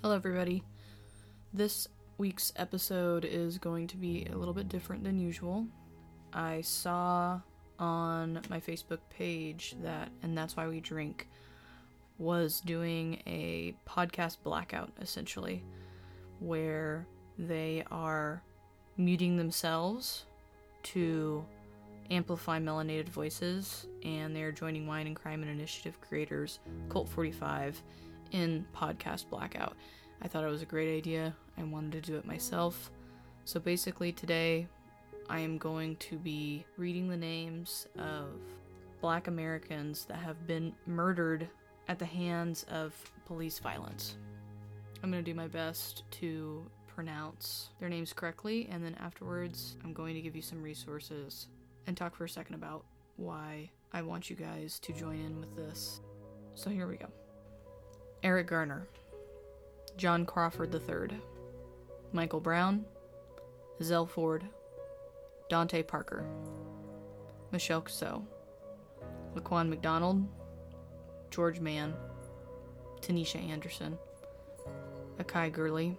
Hello, everybody. This week's episode is going to be a little bit different than usual. I saw on my Facebook page that, and that's why we drink, was doing a podcast blackout essentially, where they are muting themselves to amplify melanated voices, and they're joining Wine and Crime and Initiative creators, Cult 45, in podcast blackout. I thought it was a great idea. I wanted to do it myself. So basically, today I am going to be reading the names of black Americans that have been murdered at the hands of police violence. I'm going to do my best to pronounce their names correctly, and then afterwards, I'm going to give you some resources and talk for a second about why I want you guys to join in with this. So here we go Eric Garner, John Crawford III, Michael Brown, Zell Ford, Dante Parker, Michelle Cusseaux, Laquan McDonald, George Mann, Tanisha Anderson, Akai Gurley,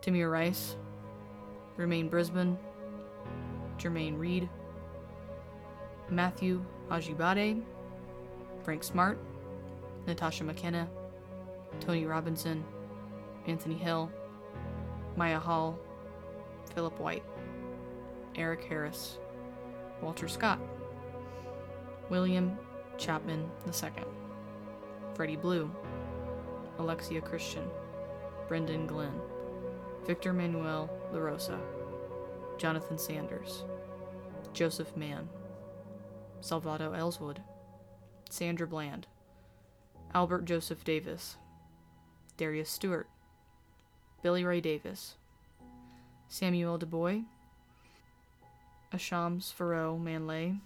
Tamir Rice, Rumain Brisbon, Jerame Reid, Matthew Ajibade, Frank Smart, Natasha McKenna, Tony Robinson, Anthony Hill, Mya Hall, Philip White, Eric Harris, Walter Scott, William Chapman II, Freddie Blue, Alexia Christian, Brendon Glenn, Victor Manuel LaRosa, Jonathan Sanders, Joseph Mann, Salvado Ellswood, Sandra Bland, Albert Joseph Davis, Darius Stewart, Billy Ray Davis, Samuel DuBose, Asshams Pharoah Manley,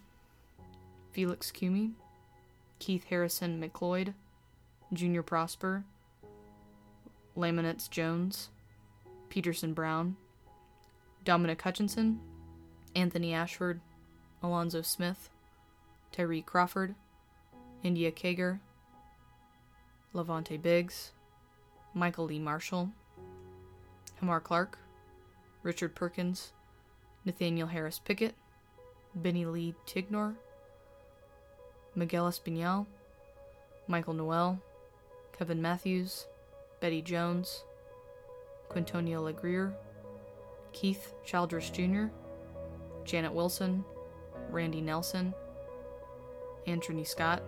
Felix Kumi, Keith Harrison McLeod, Junior Prosper, Lamontez Jones, Paterson Brown, Dominic Hutchinson, Anthony Ashford, Alonzo Smith, Tyree Crawford, India Kager, La'vante Biggs, Michael Lee Marshall, Jamar Clark, Richard Perkins, Nathaniel Harris Pickett, Benny Lee Tignor, Miguel Espinal, Michael Noel, Kevin Matthews, Betty Jones, Quintonio LeGrier, Keith Childress Jr., Janet Wilson, Randy Nelson, Anthony Scott,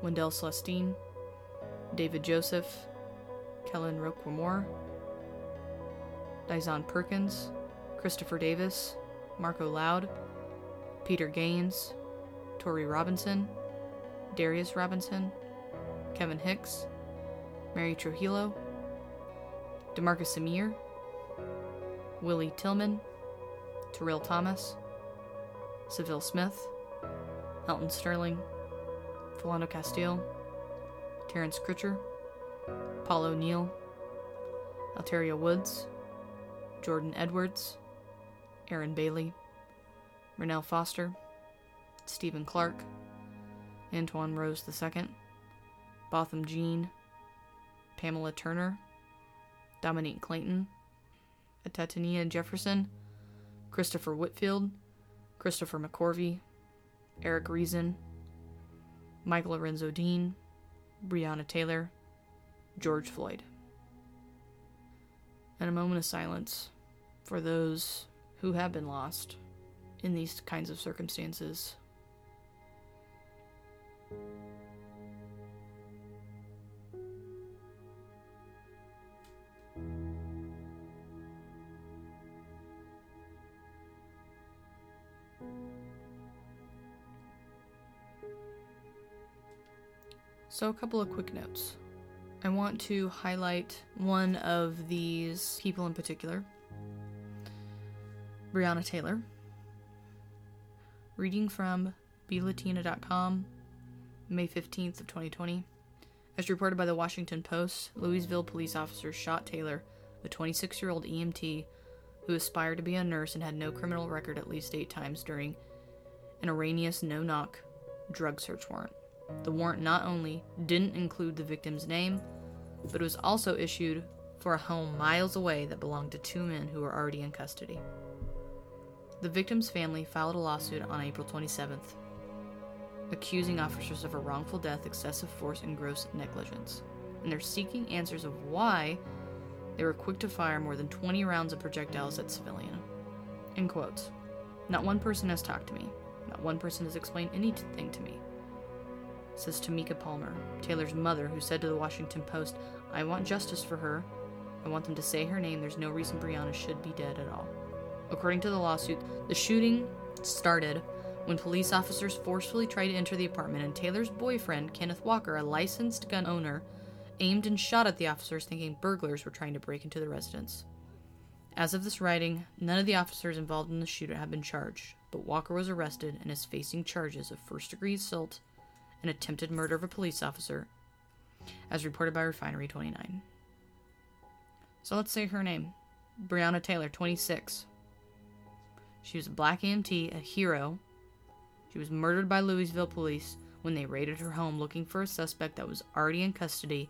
Wendell Celestine, David Joseph, Calin Roquemore, Dyzhawn Perkins, Christopher Davis, Marco Loud, Peter Gaines, Torrey Robinson, Darius Robinson, Kevin Hicks, Mary Truxillo, Demarcus Semer, Willie Tillman, Terrill Thomas, Sylville Smith, Alton Sterling, Philando Castile, Terence Crutcher, Paul O'Neal, Alteria Woods, Jordan Edwards, Aaron Bailey, Ronell Foster, Stephon Clark, Antwon Rose II, Botham Jean, Pamela Turner, Dominique Clayton, Atatiana Jefferson, Christopher Whitfield, Christopher McCorvey, Eric Reason, Michael Lorenzo Dean, Breonna Taylor, George Floyd. And a moment of silence for those who have been lost in these kinds of circumstances. So, a couple of quick notes. I want to highlight one of these people in particular Breonna Taylor. Reading from BeLatina.com, May 15th of 2020. As reported by the Washington Post, Louisville police officers shot Taylor, a 26-year-old EMT who aspired to be a nurse and had no criminal record at least 8 times during an erroneous no-knock drug search warrant. The warrant not only didn't include the victim's name, but it was also issued for a home miles away that belonged to two men who were already in custody. The victim's family filed a lawsuit on April 27th, accusing officers of a wrongful death, excessive force, and gross negligence. And they're seeking answers of why they were quick to fire more than 20 rounds of projectiles at civilian. In quotes. Not one person has talked to me. Not one person has explained anything to me. Says Tamika Palmer, Taylor's mother, who said to the Washington Post, I want justice for her. I want them to say her name. There's no reason Breonna should be dead at all. According to the lawsuit, the shooting started when police officers forcefully tried to enter the apartment and Taylor's boyfriend, Kenneth Walker, a licensed gun owner, aimed and shot at the officers thinking burglars were trying to break into the residence. As of this writing, none of the officers involved in the shooting have been charged, but Walker was arrested and is facing charges of first degree assault and attempted murder of a police officer, as reported by Refinery 29. So let's say her name Breonna Taylor, 26. She was a black EMT, a hero. She was murdered by Louisville police when they raided her home looking for a suspect that was already in custody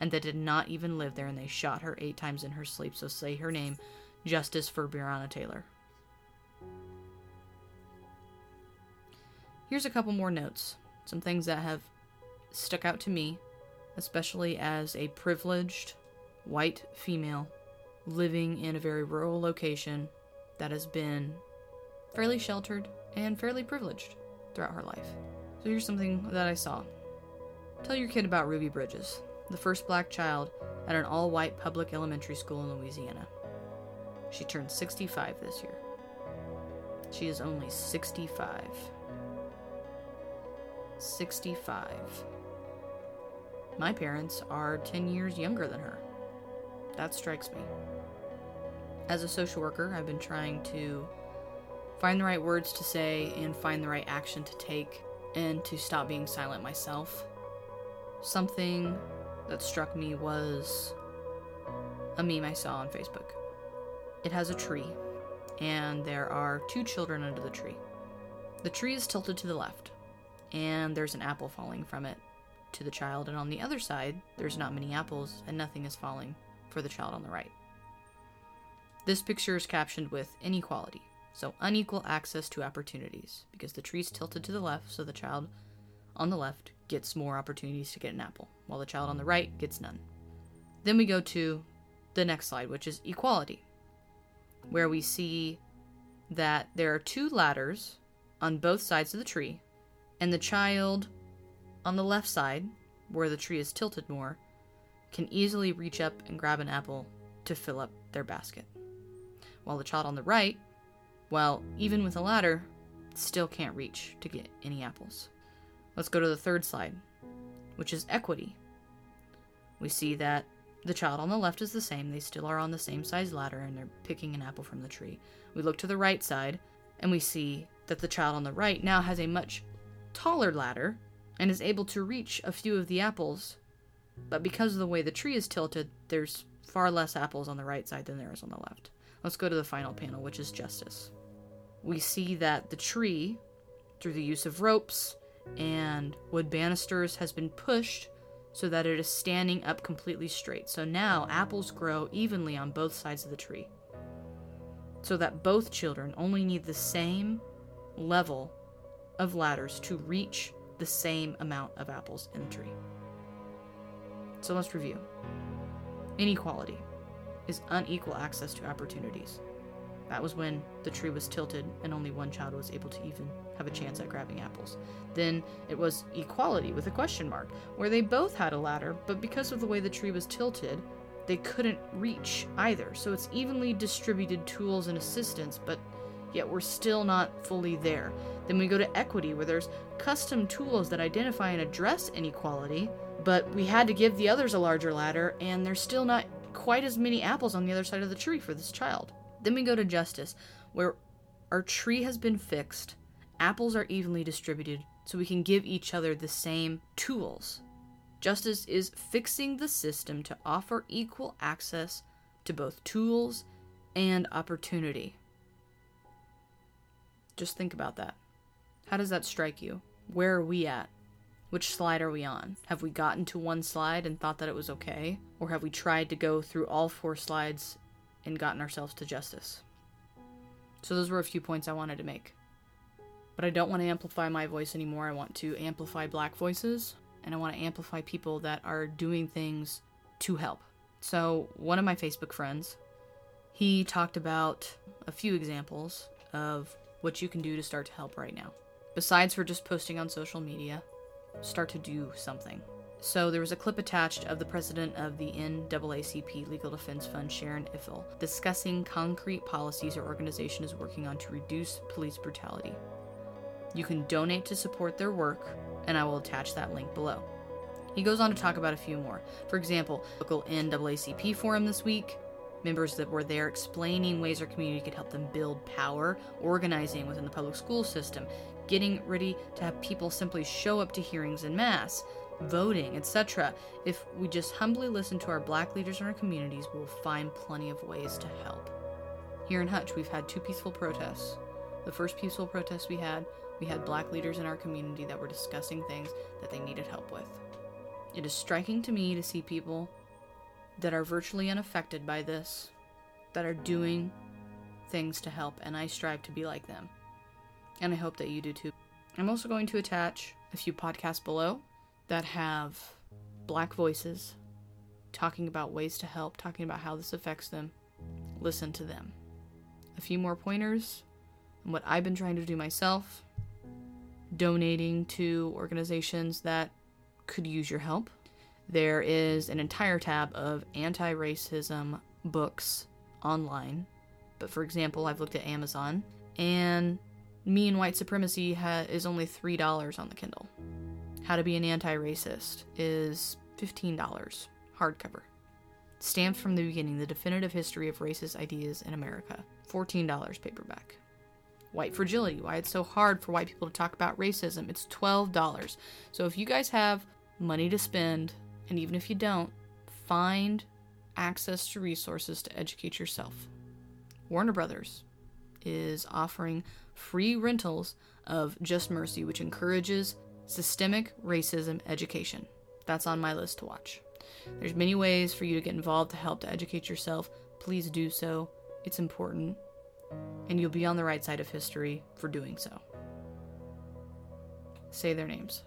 and that did not even live there, and they shot her eight times in her sleep. So say her name Justice for Breonna Taylor. Here's a couple more notes. Some things that have stuck out to me, especially as a privileged white female living in a very rural location that has been fairly sheltered, and fairly privileged throughout her life. So here's something that I saw. Tell your kid about Ruby Bridges, the first black child at an all white public elementary school in Louisiana. She turned 65 this year. She is only 65. 65. My parents are 10 years younger than her. That strikes me. As a social worker, I've been trying to find the right words to say and find the right action to take and to stop being silent myself. Something that struck me was a meme I saw on Facebook. It has a tree, and there are two children under the tree. The tree is tilted to the left, and there's an apple falling from it to the child, and on the other side, there's not many apples, and nothing is falling for the child on the right. This picture is captioned with inequality. So, unequal access to opportunities, because the tree's tilted to the left, so the child on the left gets more opportunities to get an apple, while the child on the right gets none. Then we go to the next slide, which is equality, where we see that there are two ladders on both sides of the tree, and the child on the left side, where the tree is tilted more, can easily reach up and grab an apple to fill up their basket. While the child on the right well, even with a ladder, still can't reach to get any apples. Let's go to the third slide, which is equity. We see that the child on the left is the same, they still are on the same size ladder and they're picking an apple from the tree. We look to the right side and we see that the child on the right now has a much taller ladder and is able to reach a few of the apples, but because of the way the tree is tilted, there's far less apples on the right side than there is on the left. Let's go to the final panel, which is justice we see that the tree, through the use of ropes and wood banisters, has been pushed so that it is standing up completely straight. So now apples grow evenly on both sides of the tree. So that both children only need the same level of ladders to reach the same amount of apples in the tree. So let's review. Inequality is unequal access to opportunities. That was when the tree was tilted and only one child was able to even have a chance at grabbing apples. Then it was equality with a question mark, where they both had a ladder, but because of the way the tree was tilted, they couldn't reach either. So it's evenly distributed tools and assistance, but yet we're still not fully there. Then we go to equity, where there's custom tools that identify and address inequality, but we had to give the others a larger ladder, and there's still not quite as many apples on the other side of the tree for this child. Then we go to justice, where our tree has been fixed, apples are evenly distributed, so we can give each other the same tools. Justice is fixing the system to offer equal access to both tools and opportunity. Just think about that. How does that strike you? Where are we at Which slide are we on? Have we gotten to one slide and thought that it was okay? Or have we tried to go through all four slides and gotten ourselves to justice? So, those were a few points I wanted to make. But I don't want to amplify my voice anymore. I want to amplify black voices, and I want to amplify people that are doing things to help. So, one of my Facebook friends, he talked about a few examples of what you can do to start to help right now. Besides for just posting on social media, start to do something. So there was a clip attached of the president of the NAACP Legal Defense Fund, Sharon Ifill, discussing concrete policies her organization is working on to reduce police brutality. You can donate to support their work, and I will attach that link below. He goes on to talk about a few more. For example, local NAACP forum this week, members that were there explaining ways our community could help them build power, organizing within the public school system, getting ready to have people simply show up to hearings in mass, voting, etc. If we just humbly listen to our black leaders in our communities, we'll find plenty of ways to help. Here in Hutch, we've had two peaceful protests. The first peaceful protest we had, we had black leaders in our community that were discussing things that they needed help with. It is striking to me to see people that are virtually unaffected by this, that are doing things to help, and I strive to be like them. And I hope that you do too. I'm also going to attach a few podcasts below that have black voices talking about ways to help, talking about how this affects them. Listen to them. A few more pointers on what I've been trying to do myself, donating to organizations that could use your help. There is an entire tab of anti racism books online. But for example, I've looked at Amazon, and Me and White Supremacy ha- is only $3 on the Kindle. How to Be an Anti Racist is $15, hardcover. Stamped from the Beginning The Definitive History of Racist Ideas in America, $14 paperback. White Fragility Why It's So Hard for White People to Talk About Racism, it's $12. So if you guys have money to spend, and even if you don't, find access to resources to educate yourself. Warner Brothers is offering free rentals of Just Mercy, which encourages systemic racism education. That's on my list to watch. There's many ways for you to get involved to help to educate yourself. Please do so. It's important. And you'll be on the right side of history for doing so. Say their names.